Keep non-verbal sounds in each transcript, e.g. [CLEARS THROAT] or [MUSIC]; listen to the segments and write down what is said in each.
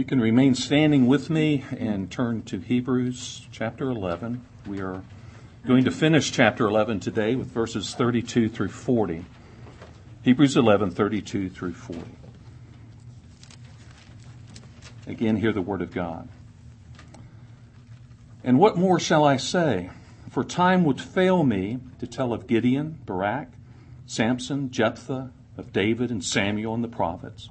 You can remain standing with me and turn to Hebrews chapter 11. We are going to finish chapter 11 today with verses 32 through 40. Hebrews 11, 32 through 40. Again, hear the word of God. And what more shall I say? For time would fail me to tell of Gideon, Barak, Samson, Jephthah, of David and Samuel and the prophets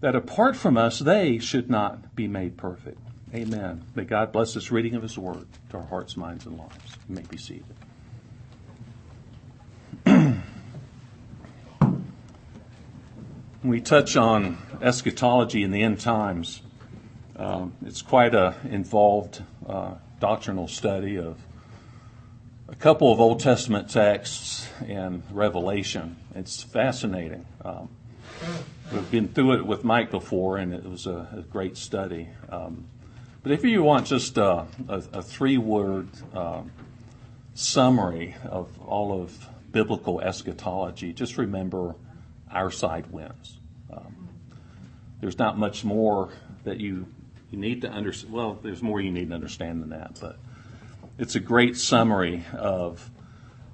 that apart from us, they should not be made perfect. Amen. May God bless this reading of His Word to our hearts, minds, and lives. You may be seated. [CLEARS THROAT] we touch on eschatology in the end times, um, it's quite an involved uh, doctrinal study of a couple of Old Testament texts and Revelation. It's fascinating. Um, We've been through it with Mike before, and it was a, a great study. Um, but if you want just a, a, a three word uh, summary of all of biblical eschatology, just remember our side wins. Um, there's not much more that you, you need to understand. Well, there's more you need to understand than that, but it's a great summary of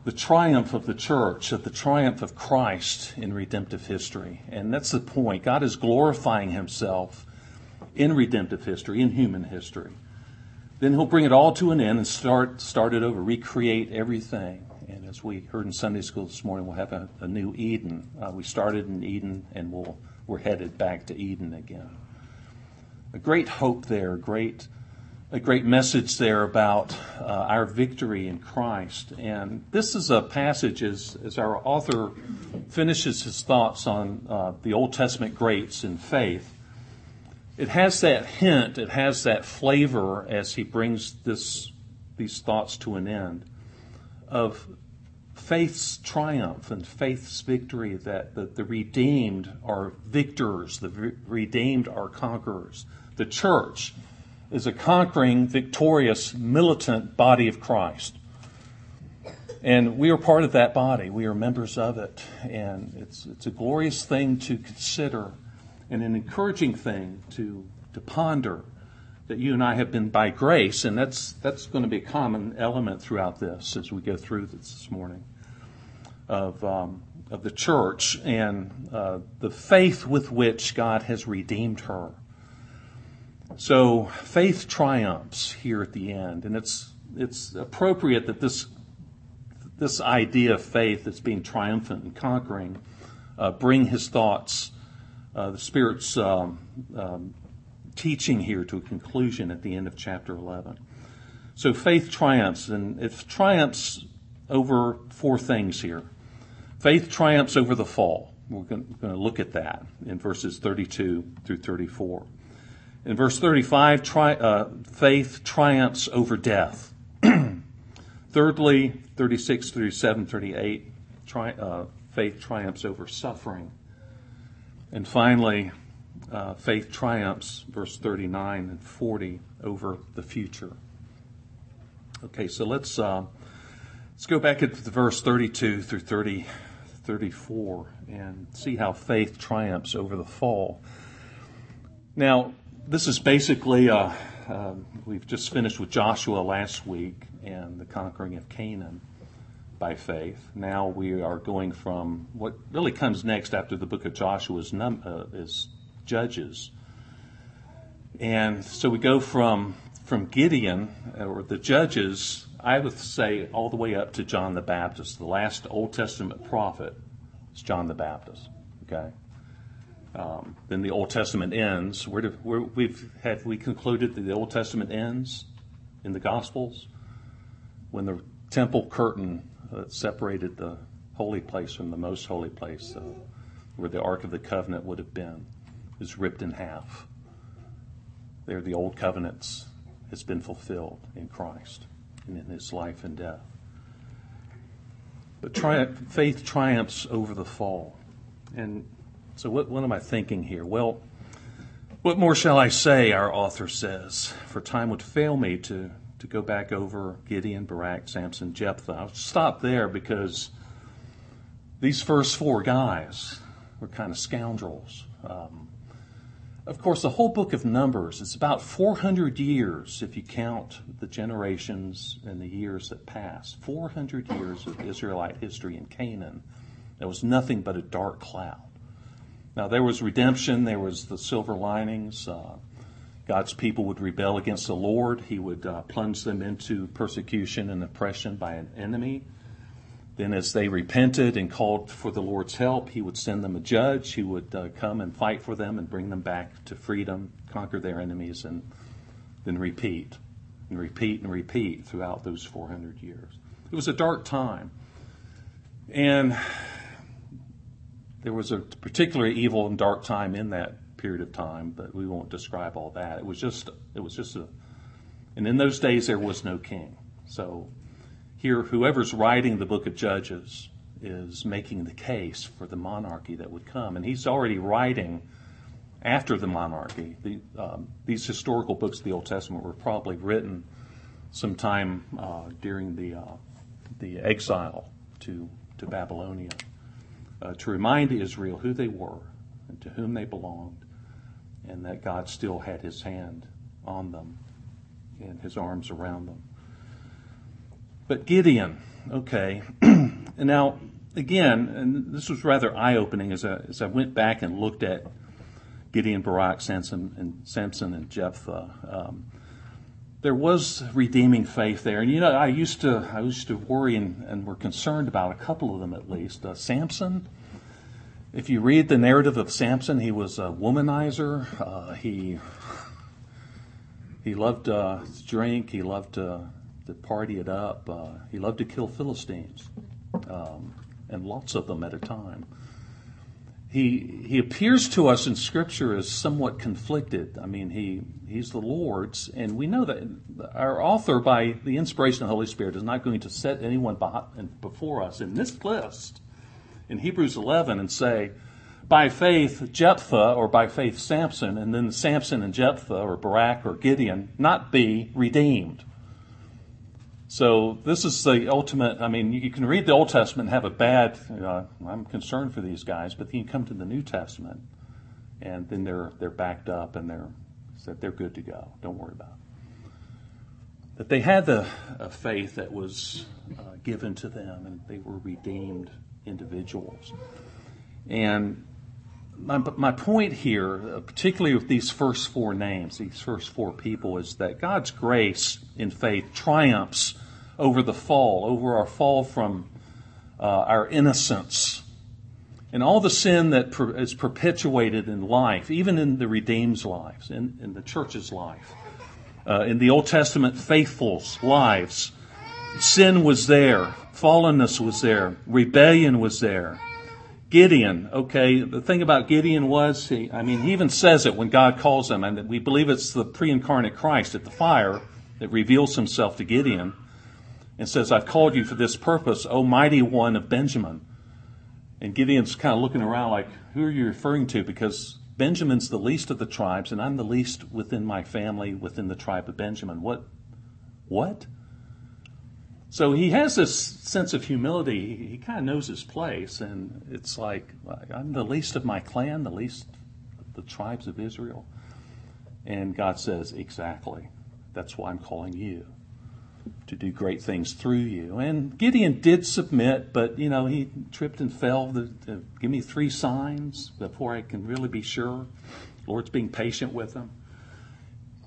the triumph of the church, of the triumph of Christ in redemptive history. And that's the point. God is glorifying himself in redemptive history, in human history. Then he'll bring it all to an end and start, start it over, recreate everything. And as we heard in Sunday school this morning, we'll have a, a new Eden. Uh, we started in Eden and we'll, we're headed back to Eden again. A great hope there, great a great message there about uh, our victory in Christ. And this is a passage as, as our author finishes his thoughts on uh, the Old Testament greats in faith. It has that hint, it has that flavor as he brings this, these thoughts to an end of faith's triumph and faith's victory that the, the redeemed are victors, the re- redeemed are conquerors. The church is a conquering, victorious, militant body of Christ. And we are part of that body. We are members of it. And it's, it's a glorious thing to consider and an encouraging thing to, to ponder that you and I have been by grace. And that's, that's going to be a common element throughout this as we go through this this morning of, um, of the church and uh, the faith with which God has redeemed her so faith triumphs here at the end, and it's it's appropriate that this this idea of faith that's being triumphant and conquering uh, bring his thoughts, uh, the Spirit's um, um, teaching here to a conclusion at the end of chapter 11. So faith triumphs, and it triumphs over four things here. Faith triumphs over the fall. We're going to look at that in verses 32 through 34. In verse 35, tri- uh, faith triumphs over death. [CLEARS THROAT] Thirdly, 36, 37, 38, tri- uh, faith triumphs over suffering. And finally, uh, faith triumphs, verse 39 and 40, over the future. Okay, so let's, uh, let's go back the verse 32 through 30, 34 and see how faith triumphs over the fall. Now, this is basically, uh, uh, we've just finished with Joshua last week and the conquering of Canaan by faith. Now we are going from what really comes next after the book of Joshua is, num- uh, is Judges. And so we go from from Gideon or the judges, I would say all the way up to John the Baptist. The last Old Testament prophet is John the Baptist. Okay. Um, then the Old Testament ends. Where, do, where we've have we concluded that the Old Testament ends in the Gospels when the temple curtain uh, separated the holy place from the most holy place, uh, where the Ark of the Covenant would have been, is ripped in half. There, the old covenants has been fulfilled in Christ and in His life and death. But tri- faith triumphs over the fall, and so, what, what am I thinking here? Well, what more shall I say, our author says, for time would fail me to, to go back over Gideon, Barak, Samson, Jephthah. I'll stop there because these first four guys were kind of scoundrels. Um, of course, the whole book of Numbers, it's about 400 years if you count the generations and the years that passed. 400 years of Israelite history in Canaan. That was nothing but a dark cloud. Now, there was redemption, there was the silver linings. Uh, God's people would rebel against the Lord. He would uh, plunge them into persecution and oppression by an enemy. Then, as they repented and called for the Lord's help, He would send them a judge. He would uh, come and fight for them and bring them back to freedom, conquer their enemies, and then repeat and repeat and repeat throughout those 400 years. It was a dark time. And there was a particularly evil and dark time in that period of time, but we won't describe all that. It was just, it was just a, and in those days there was no king. So here, whoever's writing the book of Judges is making the case for the monarchy that would come, and he's already writing after the monarchy. The, um, these historical books of the Old Testament were probably written sometime uh, during the uh, the exile to to Babylonia uh, to remind Israel who they were and to whom they belonged, and that God still had his hand on them and his arms around them. But Gideon, okay. [CLEARS THROAT] and now, again, and this was rather eye opening as I, as I went back and looked at Gideon, Barak, Samson, and Samson and Jephthah. Um, there was redeeming faith there, and you know, I used to I used to worry and, and were concerned about a couple of them at least. Uh, Samson, if you read the narrative of Samson, he was a womanizer. Uh, he he loved uh, to drink. He loved to, to party it up. Uh, he loved to kill Philistines, um, and lots of them at a time he he appears to us in Scripture as somewhat conflicted. I mean, he he's the Lord's, and we know that our author, by the inspiration of the Holy Spirit, is not going to set anyone before us in this list in Hebrews 11 and say, by faith Jephthah or by faith Samson, and then Samson and Jephthah or Barak or Gideon not be redeemed. So this is the ultimate. I mean, you can read the Old Testament and have a bad. Uh, I'm concerned for these guys, but then you come to the New Testament, and then they're they're backed up and they're said they're good to go. Don't worry about it. That they had the faith that was uh, given to them, and they were redeemed individuals. And my, my point here, uh, particularly with these first four names, these first four people, is that God's grace in faith triumphs over the fall, over our fall from uh, our innocence, and all the sin that per- is perpetuated in life, even in the redeemed's lives, in, in the church's life, uh, in the Old Testament faithful's lives. Sin was there, fallenness was there, rebellion was there. Gideon, okay, the thing about Gideon was, he, I mean, he even says it when God calls him, and we believe it's the pre incarnate Christ at the fire that reveals himself to Gideon and says, I've called you for this purpose, O mighty one of Benjamin. And Gideon's kind of looking around like, who are you referring to? Because Benjamin's the least of the tribes, and I'm the least within my family, within the tribe of Benjamin. What? What? So he has this sense of humility. He kind of knows his place, and it's like, I'm the least of my clan, the least of the tribes of Israel. And God says, Exactly. That's why I'm calling you to do great things through you. And Gideon did submit, but, you know, he tripped and fell. To, to give me three signs before I can really be sure. The Lord's being patient with him.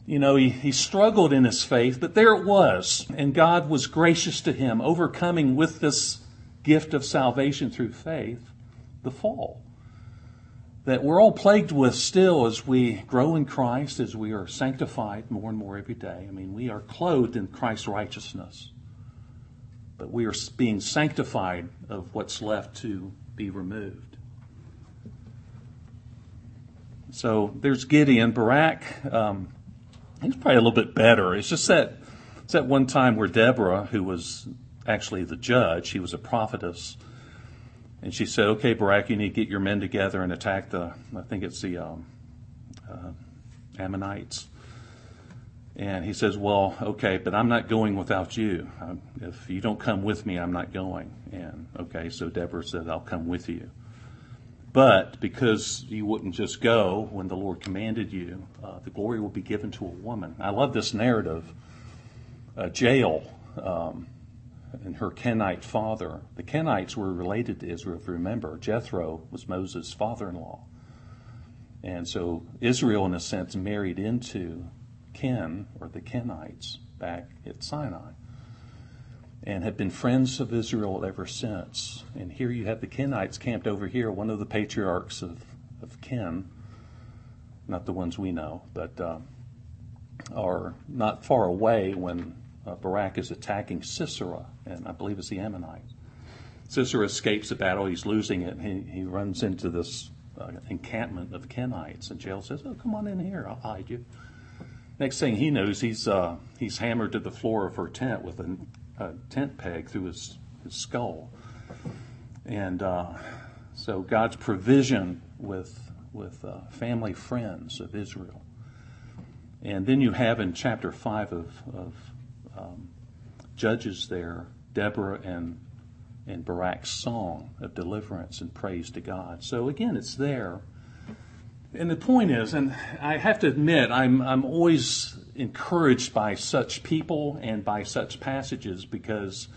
you know, he, he struggled in his faith, but there it was. And God was gracious to him, overcoming with this gift of salvation through faith the fall that we're all plagued with still as we grow in Christ, as we are sanctified more and more every day. I mean, we are clothed in Christ's righteousness, but we are being sanctified of what's left to be removed. So there's Gideon. Barak, um, he's probably a little bit better. It's just that it's that one time where Deborah, who was actually the judge, she was a prophetess, and she said, "Okay, Barak, you need to get your men together and attack the. I think it's the um, uh, Ammonites." And he says, "Well, okay, but I'm not going without you. Um, if you don't come with me, I'm not going." And okay, so Deborah said, "I'll come with you." But because you wouldn't just go when the Lord commanded you, uh, the glory will be given to a woman. I love this narrative. Uh, Jael. Um, and her Kenite father. The Kenites were related to Israel, if you remember. Jethro was Moses' father in law. And so Israel, in a sense, married into Ken, or the Kenites, back at Sinai, and have been friends of Israel ever since. And here you have the Kenites camped over here, one of the patriarchs of, of Ken, not the ones we know, but uh, are not far away when uh, Barak is attacking Sisera, and I believe it's the Ammonites. Sisera escapes the battle. He's losing it. He, he runs into this uh, encampment of Kenites, and Jael says, "Oh, come on in here. I'll hide you." Next thing he knows, he's uh, he's hammered to the floor of her tent with a, a tent peg through his, his skull, and uh, so God's provision with with uh, family friends of Israel. And then you have in chapter five of, of um, Judges there Deborah and and Barak's song of deliverance and praise to God. So again, it's there. And the point is, and I have to admit, I'm I'm always encouraged by such people and by such passages because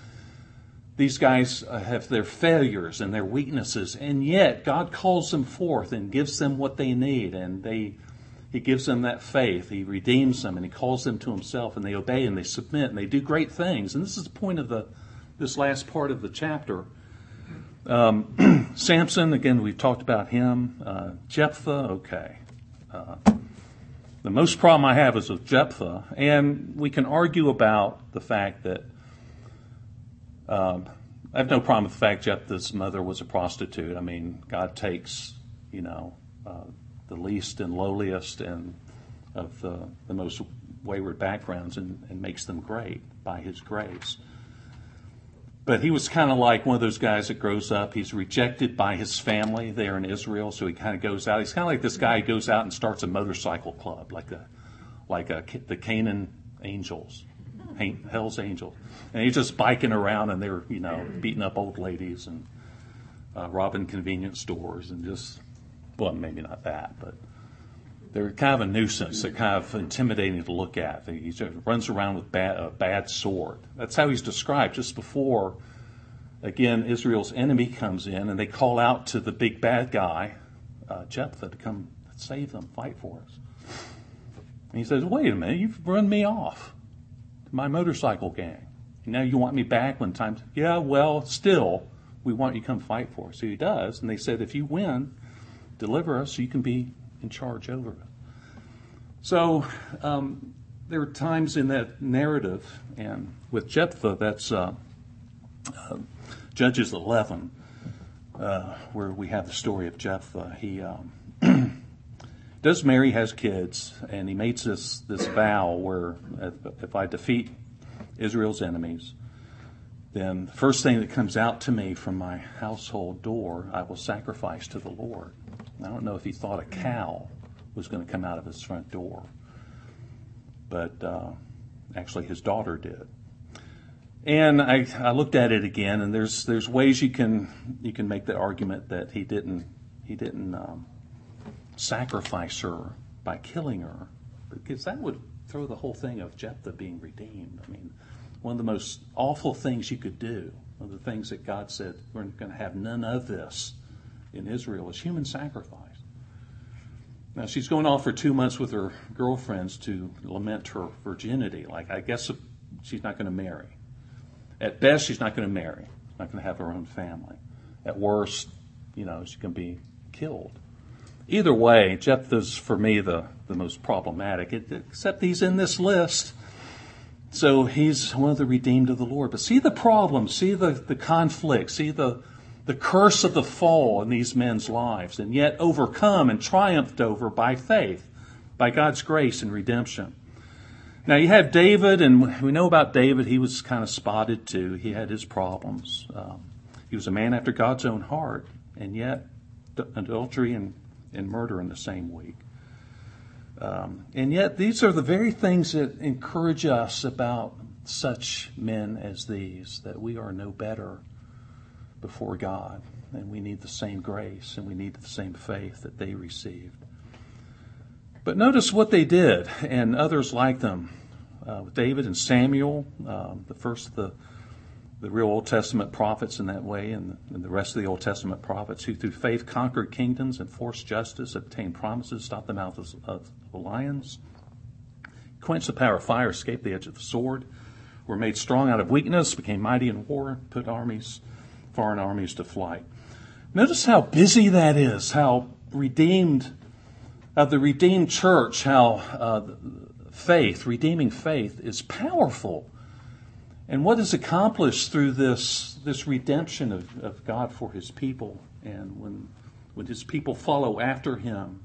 these guys have their failures and their weaknesses, and yet God calls them forth and gives them what they need, and they he gives them that faith. He redeems them and he calls them to himself and they obey and they submit and they do great things. And this is the point of the this last part of the chapter. Um, [CLEARS THROAT] Samson, again, we've talked about him. Uh, Jephthah, okay. Uh, the most problem I have is with Jephthah, and we can argue about the fact that um, I have no problem with the fact Jephthah's mother was a prostitute. I mean, God takes, you know, uh, the least and lowliest and of the, the most wayward backgrounds and, and makes them great by his grace. But he was kind of like one of those guys that grows up. He's rejected by his family there in Israel, so he kind of goes out. He's kind of like this guy who goes out and starts a motorcycle club, like a, like a, the Canaan Angels, Hell's Angels, and he's just biking around, and they're you know beating up old ladies and uh, robbing convenience stores and just well, maybe not that, but they're kind of a nuisance. They're kind of intimidating to look at. He runs around with bad, a bad sword. That's how he's described just before, again, Israel's enemy comes in and they call out to the big bad guy, uh, Jephthah, to come save them, fight for us. And he says, Wait a minute, you've run me off to my motorcycle gang. Now you want me back when time's. Yeah, well, still, we want you to come fight for us. So he does. And they said, If you win, deliver us so you can be in charge over it. So um, there are times in that narrative, and with Jephthah, that's uh, uh, Judges 11, uh, where we have the story of Jephthah. He um, [CLEARS THROAT] does marry, has kids, and he makes this, this vow where if, if I defeat Israel's enemies, then the first thing that comes out to me from my household door, I will sacrifice to the Lord. I don't know if he thought a cow was going to come out of his front door, but uh, actually his daughter did. And I, I looked at it again, and there's there's ways you can you can make the argument that he didn't he didn't um, sacrifice her by killing her, because that would throw the whole thing of Jephthah being redeemed. I mean, one of the most awful things you could do, one of the things that God said we're going to have none of this in Israel is human sacrifice. Now she's going off for two months with her girlfriends to lament her virginity. Like, I guess she's not going to marry. At best, she's not going to marry. Not going to have her own family. At worst, you know, she can be killed. Either way, Jephthah's for me the, the most problematic, it, except he's in this list. So he's one of the redeemed of the Lord. But see the problem, see the, the conflict, see the, the curse of the fall in these men's lives, and yet overcome and triumphed over by faith, by God's grace and redemption. Now you have David, and we know about David. He was kind of spotted too. He had his problems. Um, he was a man after God's own heart, and yet adultery and, and murder in the same week. Um, and yet these are the very things that encourage us about such men as these, that we are no better before God, and we need the same grace and we need the same faith that they received. But notice what they did, and others like them. Uh, David and Samuel, um, the first of the, the real Old Testament prophets in that way, and, and, the rest of the Old Testament prophets who through faith conquered kingdoms, enforced justice, obtained promises, stopped the mouth of, of lions, quenched the power of fire, escaped the edge of the sword, were made strong out of weakness, became mighty in war, put armies foreign armies to flight. Notice how busy that is, how redeemed, of the redeemed church, how uh, faith, redeeming faith, is powerful. And what is accomplished through this, this redemption of, of God for his people. And when, when his people follow after him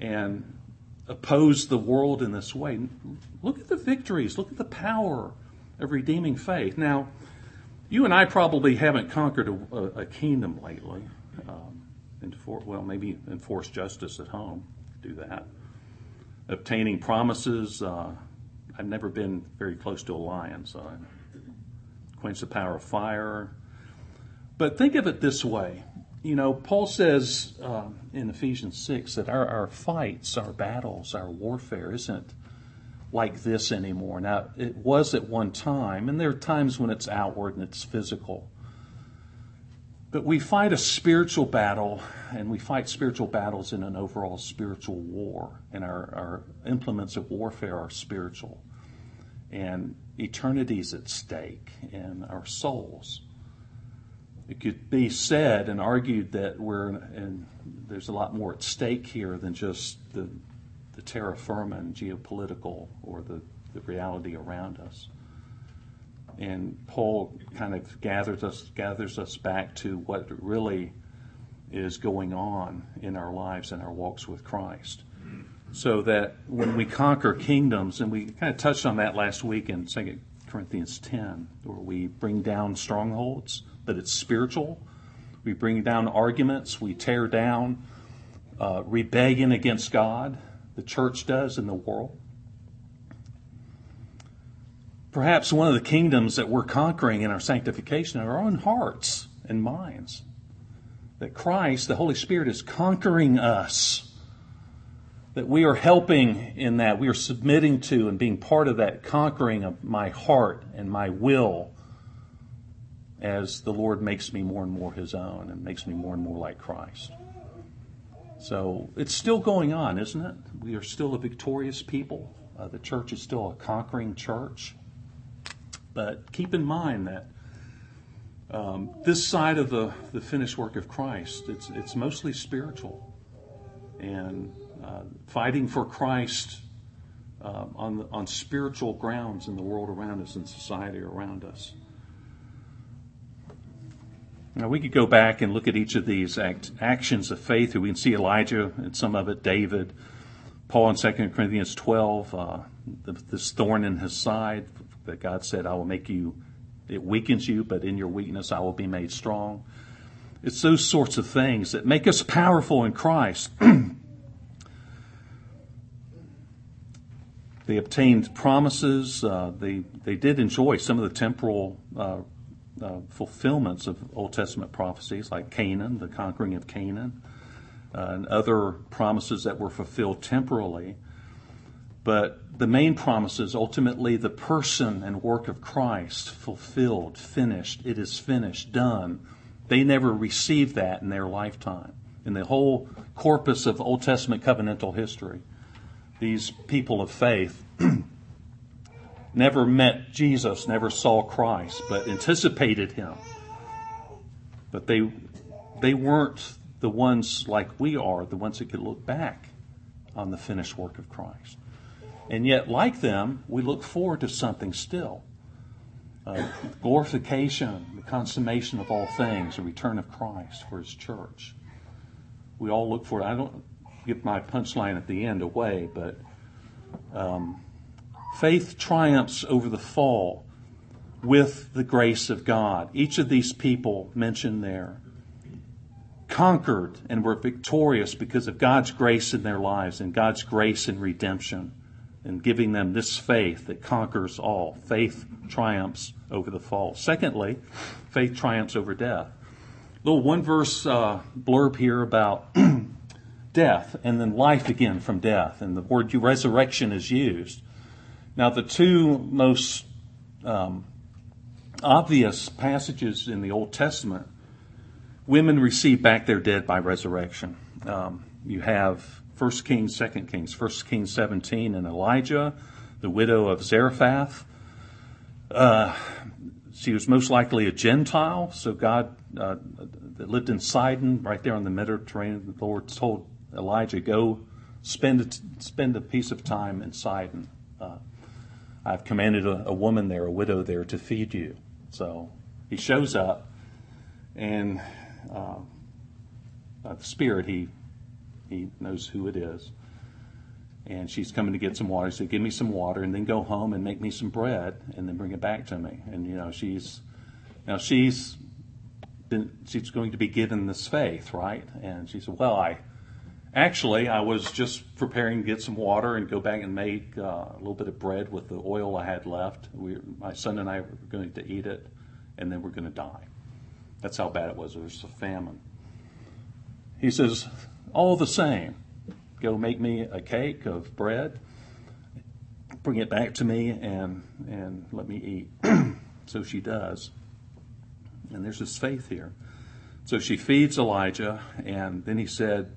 and oppose the world in this way, look at the victories, look at the power of redeeming faith. Now, you and I probably haven't conquered a, a, kingdom lately. Um, enfor- well, maybe enforce justice at home. Do that. Obtaining promises. Uh, I've never been very close to a lion, so I quench the power of fire. But think of it this way. You know, Paul says uh, in Ephesians 6 that our, our fights, our battles, our warfare isn't like this anymore. Now, it was at one time, and there are times when it's outward and it's physical. But we fight a spiritual battle, and we fight spiritual battles in an overall spiritual war. And our, our implements of warfare are spiritual. And eternity's at stake in our souls. It could be said and argued that we're, and there's a lot more at stake here than just the the terra firma and geopolitical or the, the reality around us. And Paul kind of gathers us gathers us back to what really is going on in our lives and our walks with Christ. So that when we conquer kingdoms, and we kind of touched on that last week in 2 Corinthians 10, where we bring down strongholds, but it's spiritual. We bring down arguments, we tear down uh, rebellion against God, the church does in the world. Perhaps one of the kingdoms that we're conquering in our sanctification are our own hearts and minds. That Christ, the Holy Spirit, is conquering us. That we are helping in that. We are submitting to and being part of that conquering of my heart and my will as the Lord makes me more and more His own and makes me more and more like Christ. So it's still going on, isn't it? We are still a victorious people. Uh, the church is still a conquering church. But keep in mind that um, this side of the, the finished work of Christ, it's, it's mostly spiritual. And uh, fighting for Christ uh, on, on spiritual grounds in the world around us and society around us. Now, we could go back and look at each of these act, actions of faith. We can see Elijah and some of it, David, Paul in 2 Corinthians 12, uh, this thorn in his side that God said, I will make you, it weakens you, but in your weakness I will be made strong. It's those sorts of things that make us powerful in Christ. [CLEARS THROAT] they obtained promises. Uh, they, they did enjoy some of the temporal uh, uh, fulfillments of Old Testament prophecies, like Canaan, the conquering of Canaan, uh, and other promises that were fulfilled temporally. But the main promises, ultimately, the person and work of Christ, fulfilled, finished, it is finished, done. They never received that in their lifetime. in the whole corpus of Old Testament covenantal history. These people of faith [CLEARS THROAT] never met Jesus, never saw Christ, but anticipated him. But they, they weren't the ones like we are, the ones that could look back on the finished work of Christ. And yet, like them, we look forward to something still. Uh, glorification, the consummation of all things, the return of Christ for his church. We all look for it. I don't give my punchline at the end away, but um, faith triumphs over the fall with the grace of God. Each of these people mentioned there conquered and were victorious because of God's grace in their lives and God's grace in redemption and giving them this faith that conquers all. Faith triumphs over the fall. Secondly, faith triumphs over death. Little one verse uh, blurb here about [CLEARS THROAT] death and then life again from death, and the word resurrection is used. Now, the two most um, obvious passages in the Old Testament, women receive back their dead by resurrection. Um, you have 1 Kings, 2 Kings, 1 Kings 17, and Elijah, the widow of Zarephath. Uh, she was most likely a Gentile, so God uh, lived in Sidon, right there on the Mediterranean. The Lord told Elijah, "Go spend spend a piece of time in Sidon. I've commanded a, a, woman there, a widow there, to feed you." So he shows up, and uh, the Spirit he he knows who it is. And she's coming to get some water. He said, Give me some water and then go home and make me some bread and then bring it back to me. And, you know, she's, now she's been, she's going to be given this faith, right? And she said, Well, I, actually, I was just preparing to get some water and go back and make uh, a little bit of bread with the oil I had left. We, my son and I were going to eat it and then we're going to die. That's how bad it was. There was a famine. He says, all the same, go make me a cake of bread, bring it back to me, and, and let me eat. [CLEARS THROAT] so she does. And there's this faith here. So she feeds Elijah, and then he said,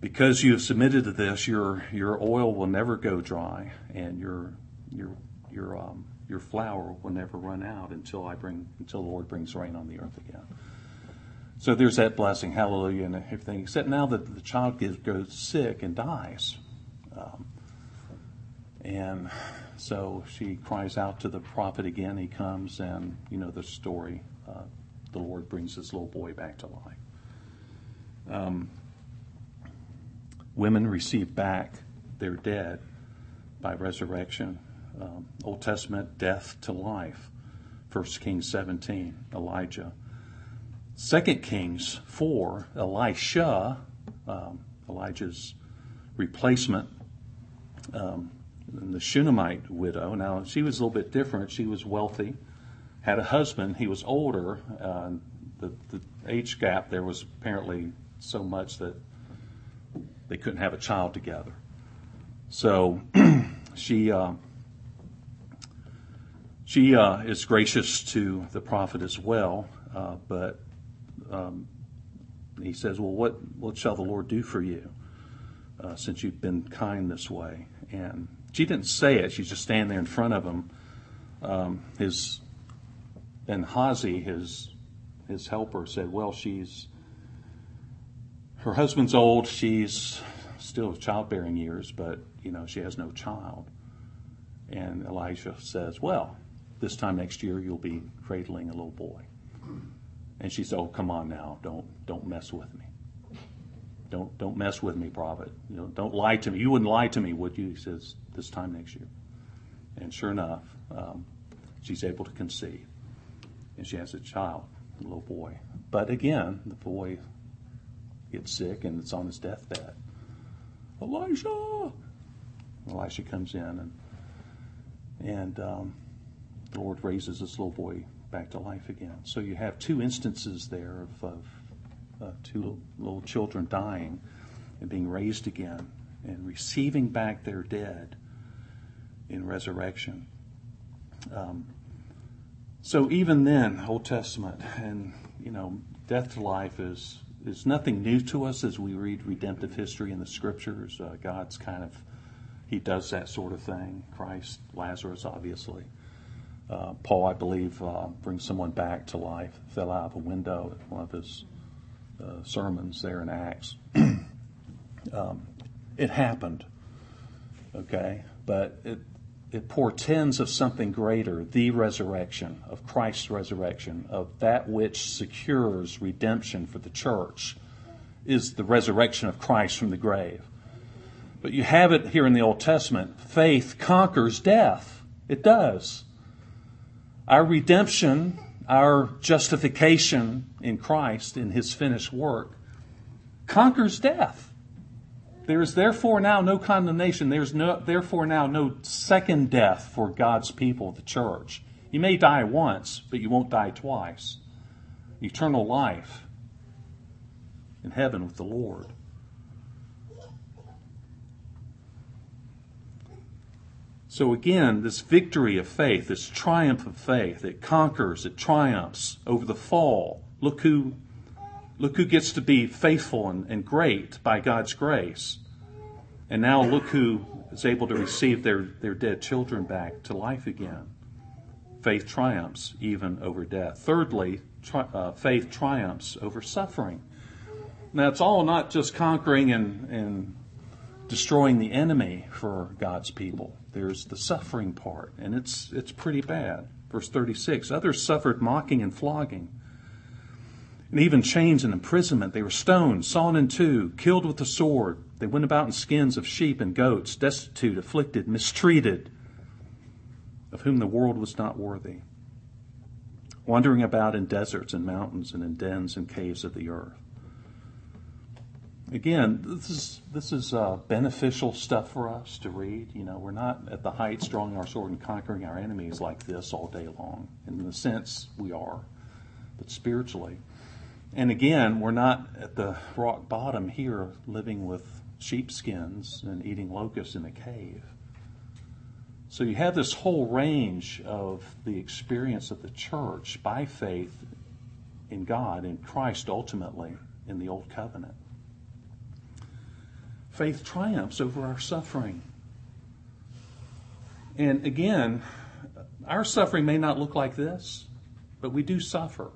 Because you have submitted to this, your, your oil will never go dry, and your, your, your, um, your flour will never run out until I bring until the Lord brings rain on the earth again. So there's that blessing, hallelujah, and everything. Except now that the child gets, goes sick and dies. Um, and so she cries out to the prophet again. He comes, and you know the story. Uh, the Lord brings this little boy back to life. Um, women receive back their dead by resurrection. Um, Old Testament death to life. 1 Kings 17, Elijah. Second Kings 4, Elisha, um, Elijah's replacement, um, the Shunammite widow. Now, she was a little bit different. She was wealthy, had a husband. He was older. Uh, the, the age gap there was apparently so much that they couldn't have a child together. So [CLEARS THROAT] she uh, she uh, is gracious to the prophet as well, uh, but um, he says, Well, what, what shall the Lord do for you uh, since you've been kind this way? And she didn't say it, she's just standing there in front of him. Um, his, Gehazi, his, his helper, said, Well, she's, her husband's old, she's still childbearing years, but, you know, she has no child. And Elisha says, Well, this time next year you'll be cradling a little boy. And she said, "Oh, come on now, don't don't mess with me. Don't don't mess with me, prophet. You know, don't lie to me. You wouldn't lie to me, would you?" He says, "This time next year." And sure enough, um, she's able to conceive, and she has a child, a little boy. But again, the boy gets sick, and it's on his deathbed. Elisha, Elisha comes in, and and um, the Lord raises this little boy back to life again. So you have two instances there of, of uh, two little children dying and being raised again and receiving back their dead in resurrection. Um, so even then, Old Testament, and you know, death to life is is nothing new to us as we read redemptive history in the scriptures. Uh, God's kind of, He does that sort of thing. Christ, Lazarus, obviously. Uh, Paul, I believe, uh, brings someone back to life, fell out of a window at one of his uh, sermons there in Acts. [CLEARS THROAT] um, it happened, okay? But it, it portends of something greater, the resurrection, of Christ's resurrection, of that which secures redemption for the church, is the resurrection of Christ from the grave. But you have it here in the Old Testament. Faith conquers death. It does. Our redemption, our justification in Christ, in His finished work, conquers death. There is therefore now no condemnation. There's no, therefore now no second death for God's people, the church. You may die once, but you won't die twice. Eternal life in heaven with the Lord. So again, this victory of faith, this triumph of faith, it conquers, it triumphs over the fall. Look who Look who gets to be faithful and, and great by God's grace. And now look who is able to receive their, their dead children back to life again. Faith triumphs even over death. Thirdly, tri- uh, faith triumphs over suffering. Now, it's all not just conquering and, and destroying the enemy for God's people. There's the suffering part, and it's, it's pretty bad. Verse 36 Others suffered mocking and flogging and even chains and imprisonment. They were stoned, sawn in two, killed with the sword. They went about in skins of sheep and goats, destitute, afflicted, mistreated, of whom the world was not worthy, wandering about in deserts and mountains and in dens and caves of the earth. Again, this is this is uh, beneficial stuff for us to read. You know, we're not at the heights drawing our sword and conquering our enemies like this all day long. In the sense, we are, but spiritually, and again, we're not at the rock bottom here living with sheepskins and eating locusts in a cave. So you have this whole range of the experience of the church by faith in God, in Christ ultimately, in the Old Covenant. Faith triumphs over our suffering. And again, our suffering may not look like this, but we do suffer.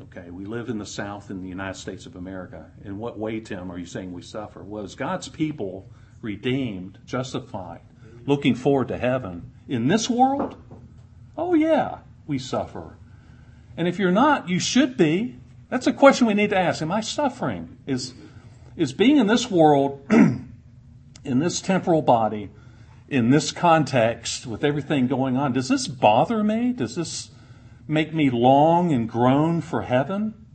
Okay, we live in the South in the United States of America. In what way, Tim, are you saying we suffer? Was God's people redeemed, justified, looking forward to heaven in this world? Oh, yeah, we suffer. And if you're not, you should be. That's a question we need to ask. Am I suffering? Is, is being in this world, [CLEARS THROAT] in this temporal body, in this context, with everything going on, does this bother me? Does this make me long and groan for heaven?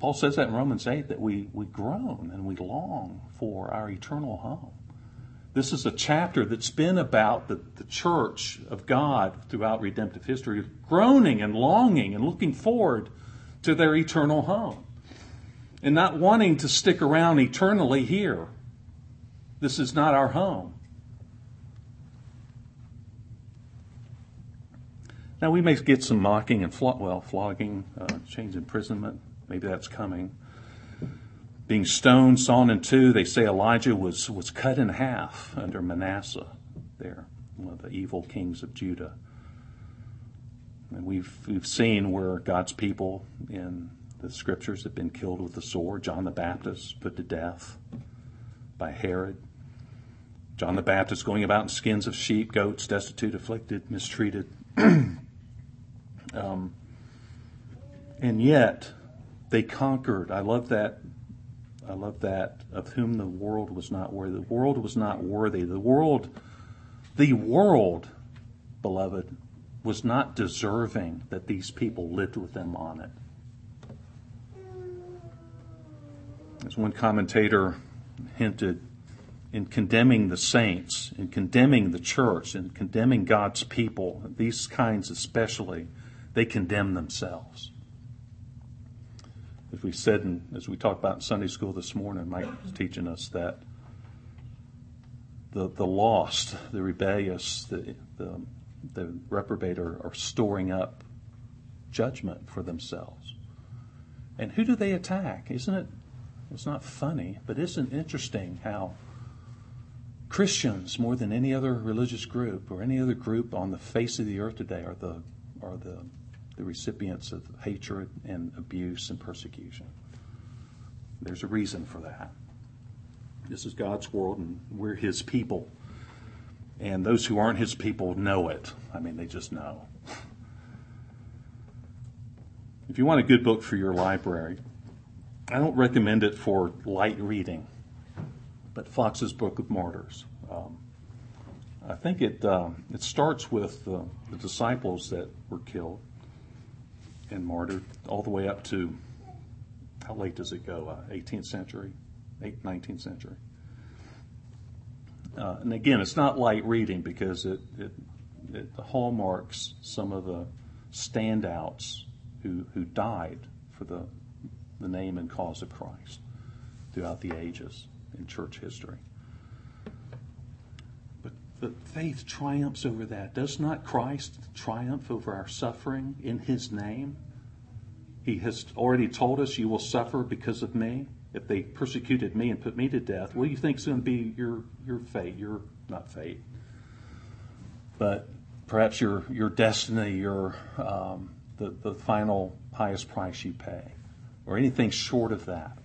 Paul says that in Romans 8 that we, we groan and we long for our eternal home. This is a chapter that's been about the, the church of God throughout redemptive history, groaning and longing and looking forward to their eternal home and not wanting to stick around eternally here. This is not our home. Now, we may get some mocking and, flo- well, flogging, uh, chains imprisonment. Maybe that's coming. Being stoned, sawn in two. They say Elijah was, was cut in half under Manasseh there, one of the evil kings of Judah. And we've, we've seen where God's people in the scriptures have been killed with the sword. John the Baptist put to death by Herod. John the Baptist going about in skins of sheep, goats, destitute, afflicted, mistreated. [CLEARS THROAT] Um, and yet they conquered. I love that. I love that. Of whom the world was not worthy. The world was not worthy. The world, the world, beloved, was not deserving that these people lived with them on it. As one commentator hinted, in condemning the saints, in condemning the church, in condemning God's people, these kinds especially, they condemn themselves. As we said, and as we talked about in Sunday school this morning, Mike was teaching us that the, the lost, the rebellious, the, the, the reprobate are, are storing up judgment for themselves. And who do they attack? Isn't it? It's not funny, but isn't it interesting how Christians, more than any other religious group or any other group on the face of the earth today, are the are the the recipients of hatred and abuse and persecution. There's a reason for that. This is God's world, and we're His people. And those who aren't His people know it. I mean, they just know. If you want a good book for your library, I don't recommend it for light reading, but Fox's Book of Martyrs. Um, I think it uh, it starts with uh, the disciples that were killed and martyred, all the way up to how late does it go? Uh, 18th century, 8th, 19th century. Uh, and again, it's not light reading because it, it, it hallmarks some of the standouts who, who died for the, the name and cause of Christ throughout the ages in church history. But, faith triumphs over that. Does not Christ triumph over our suffering in his name? He has already told us, You will suffer because of me. If they persecuted me and put me to death, what do you think is going to be your, your fate? Your, not fate, but perhaps your, your destiny, your, um, the, the final highest price you pay, or anything short of that.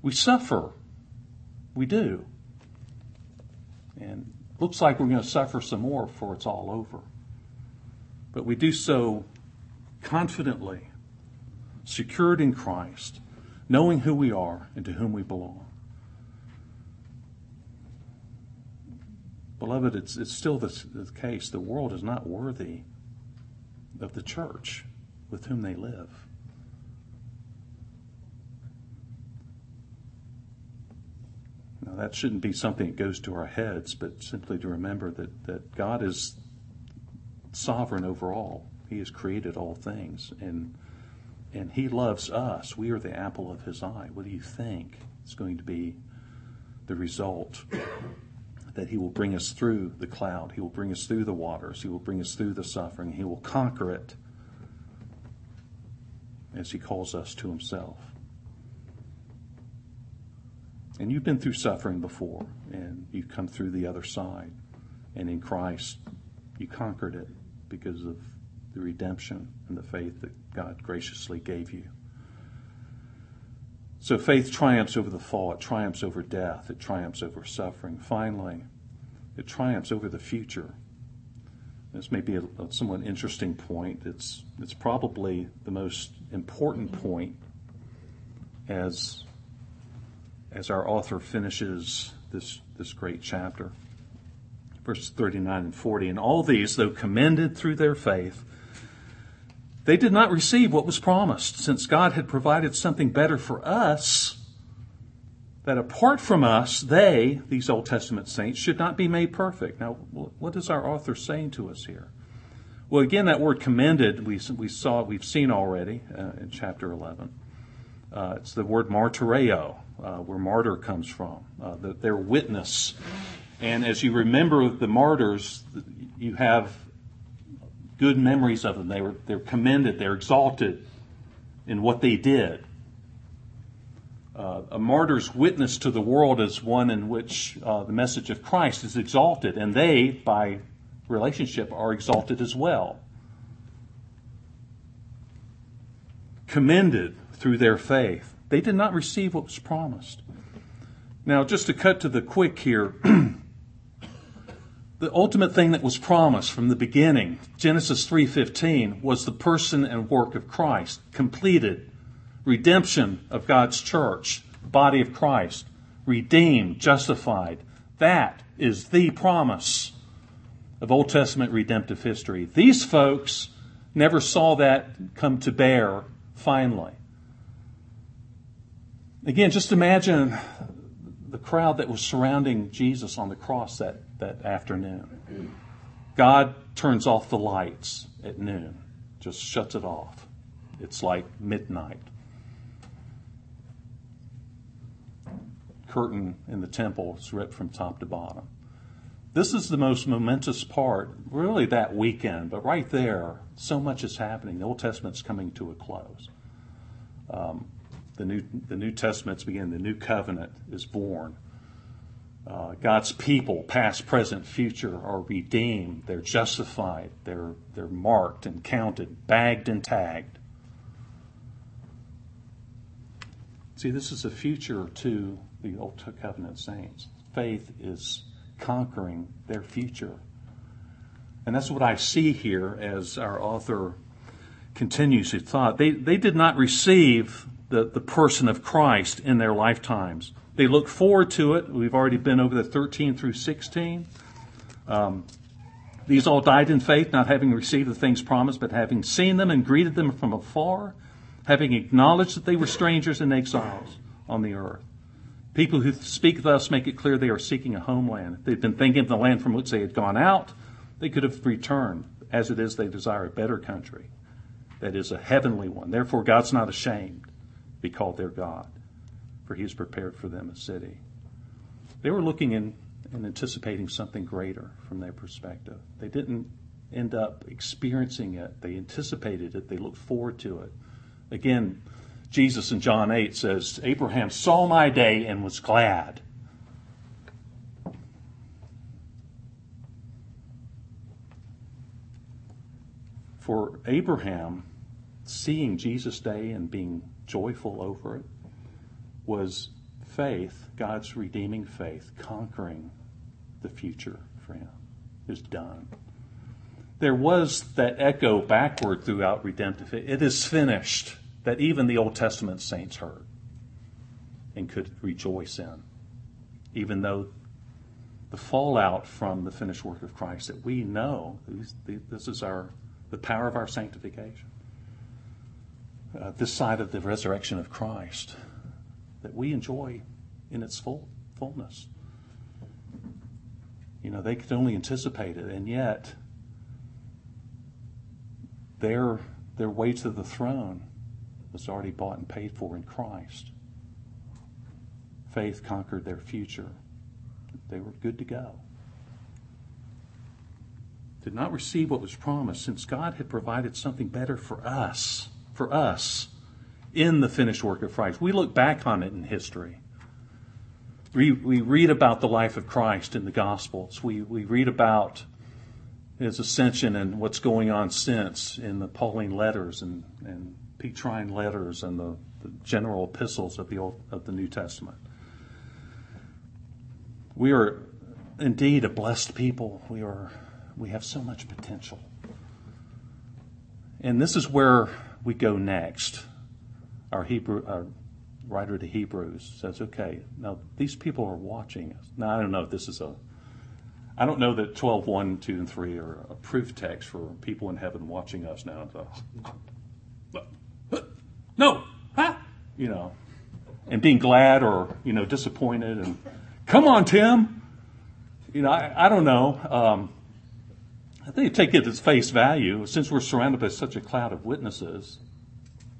We suffer. We do. And looks like we're going to suffer some more before it's all over. But we do so confidently, secured in Christ, knowing who we are and to whom we belong. Beloved, it's, it's still the, the case. The world is not worthy of the church with whom they live. That shouldn't be something that goes to our heads, but simply to remember that, that God is sovereign over all. He has created all things, and and He loves us. We are the apple of His eye. What do you think is going to be the result? That He will bring us through the cloud. He will bring us through the waters. He will bring us through the suffering. He will conquer it as He calls us to Himself. And you've been through suffering before, and you've come through the other side. And in Christ, you conquered it because of the redemption and the faith that God graciously gave you. So faith triumphs over the fall, it triumphs over death, it triumphs over suffering. Finally, it triumphs over the future. This may be a, a somewhat interesting point. It's, it's probably the most important point as, as our author finishes this, this great chapter. Verses 39 and 40. And all these, though commended through their faith, they did not receive what was promised, since God had provided something better for us, that apart from us, they, these Old Testament saints, should not be made perfect. Now, what is our author saying to us here? Well, again, that word commended, we, we saw, we've seen already uh, in chapter 11. Uh, it's the word martyreo, uh, where martyr comes from, uh, the, their witness. And as you remember the martyrs, you have good memories of them. They were they're commended, they're exalted in what they did. Uh, a martyr's witness to the world is one in which uh, the message of Christ is exalted, and they, by relationship, are exalted as well. Commended through their faith. They did not receive what was promised. Now, just to cut to the quick here, [CLEARS THROAT] the ultimate thing that was promised from the beginning, Genesis 3:15, was the person and work of Christ, completed redemption of God's church, body of Christ, redeemed, justified. That is the promise of Old Testament redemptive history. These folks never saw that come to bear finally. Again, just imagine the crowd that was surrounding Jesus on the cross that that afternoon. God turns off the lights at noon, just shuts it off. It's like midnight. Curtain in the temple is ripped from top to bottom. This is the most momentous part, really, that weekend, but right there, so much is happening. The Old Testament's coming to a close. Um, the New, the New Testament's begin, the New Covenant is born. Uh, God's people, past, present, future, are redeemed. They're justified. They're, they're marked and counted, bagged and tagged. See, this is a future to the Old Covenant saints. Faith is conquering their future. And that's what I see here as our author continues his thought. They, they did not receive the, the person of Christ in their lifetimes. They look forward to it. We've already been over the 13 through 16. Um, these all died in faith, not having received the things promised, but having seen them and greeted them from afar, having acknowledged that they were strangers and exiles on the earth. People who speak thus make it clear they are seeking a homeland. If they've been thinking of the land from which they had gone out, they could have returned. As it is, they desire a better country that is a heavenly one. Therefore, God's not ashamed be called their God, for he has prepared for them a city. They were looking in and anticipating something greater from their perspective. They didn't end up experiencing it, they anticipated it, they looked forward to it. Again, Jesus in John 8 says, Abraham saw my day and was glad. For Abraham, seeing Jesus' day and being joyful over it was faith, God's redeeming faith, conquering the future for him. Is done. There was that echo backward throughout redemptive. It is finished that even the Old Testament saints heard and could rejoice in, even though the fallout from the finished work of Christ that we know this is our the power of our sanctification uh, this side of the resurrection of Christ that we enjoy in its full fullness. You know, they could only anticipate it, and yet their their way to the throne was already bought and paid for in Christ. Faith conquered their future. They were good to go. Did not receive what was promised since God had provided something better for us for us in the finished work of Christ. We look back on it in history. We, we read about the life of Christ in the Gospels. We, we read about his ascension and what's going on since in the Pauline letters and, and Petrine letters and the, the general epistles of the, Old, of the New Testament. We are indeed a blessed people. We, are, we have so much potential. And this is where we go next. Our Hebrew, our writer to Hebrews says, okay, now these people are watching us. Now, I don't know if this is a, I don't know that 12, 1, 2, and 3 are a proof text for people in heaven watching us now. [LAUGHS] No, huh? You know, and being glad or, you know, disappointed and, come on, Tim. You know, I, I don't know. Um, I think take it at face value, since we're surrounded by such a cloud of witnesses,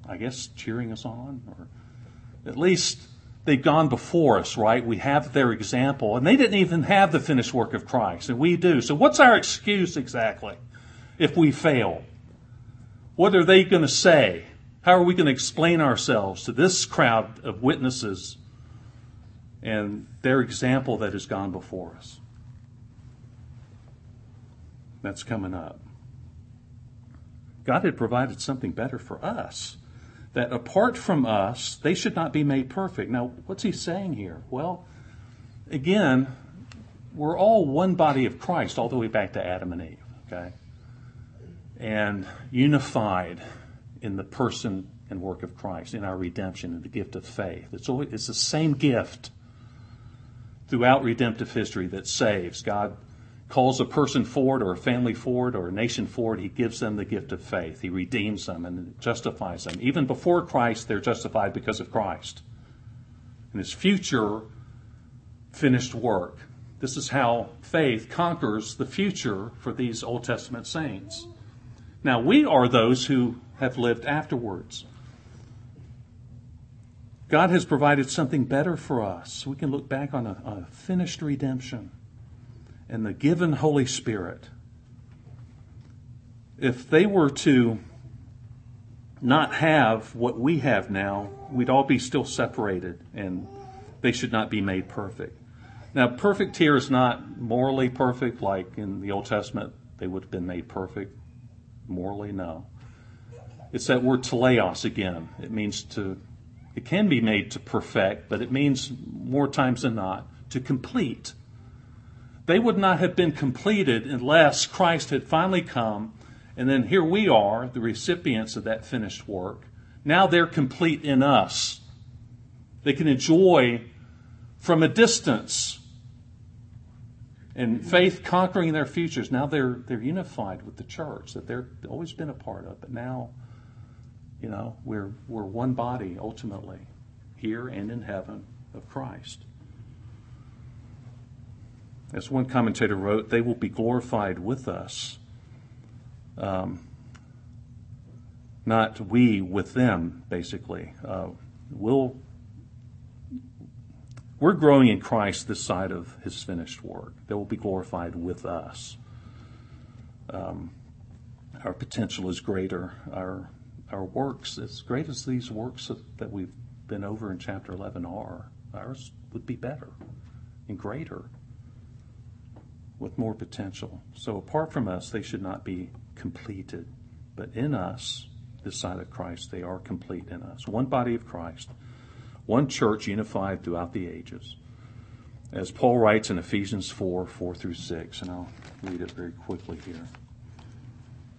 I guess cheering us on, or at least they've gone before us, right? We have their example, and they didn't even have the finished work of Christ, and we do. So what's our excuse exactly if we fail? What are they going to say? How are we going to explain ourselves to this crowd of witnesses and their example that has gone before us? That's coming up. God had provided something better for us. That apart from us, they should not be made perfect. Now, what's he saying here? Well, again, we're all one body of Christ all the way back to Adam and Eve, okay? And unified in the person and work of Christ, in our redemption and the gift of faith. It's, always, it's the same gift throughout redemptive history that saves. God calls a person forward or a family forward or a nation forward, he gives them the gift of faith. He redeems them and justifies them. Even before Christ, they're justified because of Christ. And his future finished work. This is how faith conquers the future for these Old Testament saints. Now, we are those who have lived afterwards. God has provided something better for us. We can look back on a, a finished redemption and the given Holy Spirit, if they were to not have what we have now, we'd all be still separated and they should not be made perfect. Now, perfect here is not morally perfect, like in the Old Testament, they would have been made perfect. Morally, no. It's that word teleos again. It means to, it can be made to perfect, but it means more times than not to complete. They would not have been completed unless Christ had finally come, and then here we are, the recipients of that finished work. Now they're complete in us. They can enjoy from a distance and faith conquering their futures. Now they're they're unified with the church that they've always been a part of, but now, you know, we're we're one body ultimately, here and in heaven of Christ. As one commentator wrote, they will be glorified with us. Um, not we with them, basically. Uh, we'll we're growing in Christ this side of his finished work. They will be glorified with us. Um, our potential is greater. Our, our works, as great as these works that we've been over in chapter 11 are, ours would be better and greater with more potential. So apart from us, they should not be completed. But in us, this side of Christ, they are complete in us. One body of Christ one church unified throughout the ages. As Paul writes in Ephesians 4 4 through 6, and I'll read it very quickly here.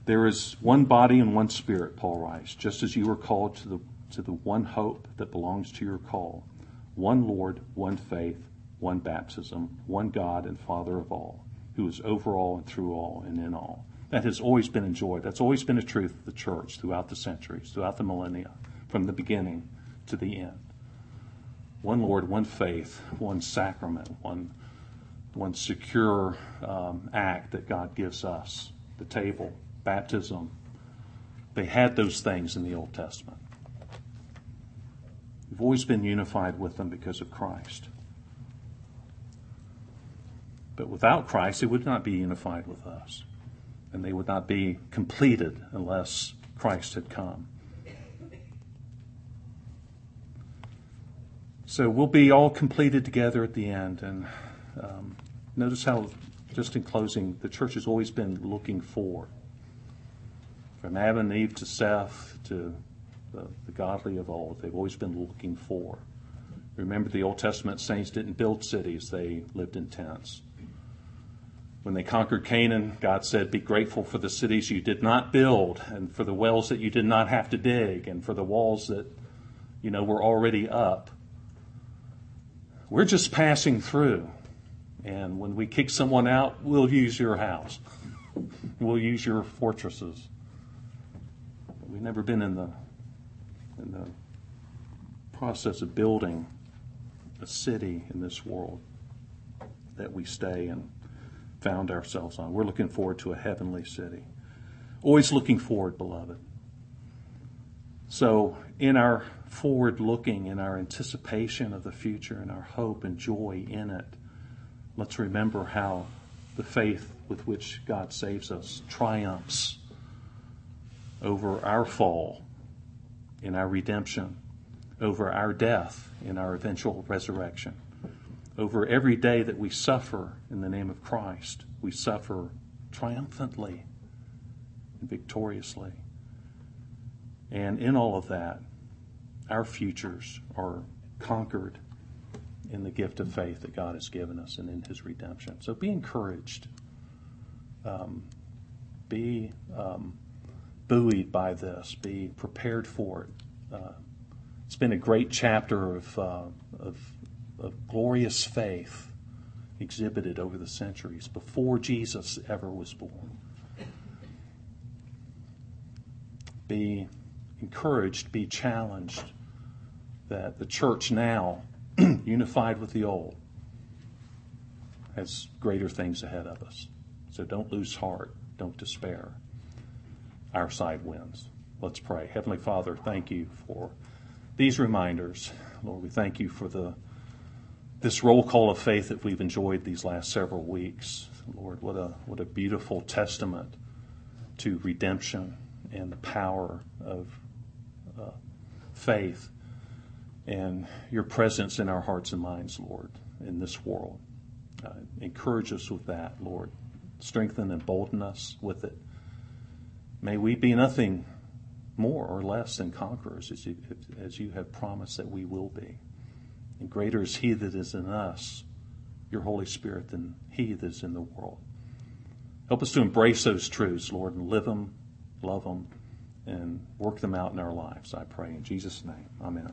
There is one body and one spirit, Paul writes, just as you were called to the, to the one hope that belongs to your call. One Lord, one faith, one baptism, one God and Father of all, who is over all and through all and in all. That has always been enjoyed. That's always been a truth of the church throughout the centuries, throughout the millennia, from the beginning to the end one Lord, one faith, one sacrament, one, one secure um, act that God gives us the table, baptism. They had those things in the Old Testament. We've always been unified with them because of Christ. But without Christ, they would not be unified with us. And they would not be completed unless Christ had come. So we'll be all completed together at the end. And um, notice how, just in closing, the church has always been looking for. From Adam and Eve to Seth to the, the godly of old, they've always been looking for. Remember, the Old Testament saints didn't build cities, they lived in tents. When they conquered Canaan, God said, Be grateful for the cities you did not build, and for the wells that you did not have to dig, and for the walls that, you know, were already up. We're just passing through. And when we kick someone out, we'll use your house. We'll use your fortresses. We've never been in the in the process of building a city in this world that we stay and found ourselves on. We're looking forward to a heavenly city. Always looking forward, beloved. So, in our forward looking, in our anticipation of the future, and our hope and joy in it, let's remember how the faith with which God saves us triumphs over our fall in our redemption, over our death in our eventual resurrection, over every day that we suffer in the name of Christ. We suffer triumphantly and victoriously. And in all of that, our futures are conquered in the gift of faith that God has given us and in His redemption. So be encouraged. Um, be um, buoyed by this. Be prepared for it. Uh, it's been a great chapter of, uh, of, of glorious faith exhibited over the centuries before Jesus ever was born. Be encouraged, be challenged that the church now, [CLEARS THROAT] unified with the old, has greater things ahead of us. So don't lose heart, don't despair. Our side wins. Let's pray. Heavenly Father, thank you for these reminders. Lord, we thank you for the this roll call of faith that we've enjoyed these last several weeks. Lord, what a what a beautiful testament to redemption and the power of uh, faith and your presence in our hearts and minds, Lord, in this world. Uh, encourage us with that, Lord. Strengthen and bolden us with it. May we be nothing more or less than conquerors as you, as you have promised that we will be. And greater is He that is in us, your Holy Spirit, than He that is in the world. Help us to embrace those truths, Lord, and live them, love them, and work them out in our lives, I pray. In Jesus' name, amen.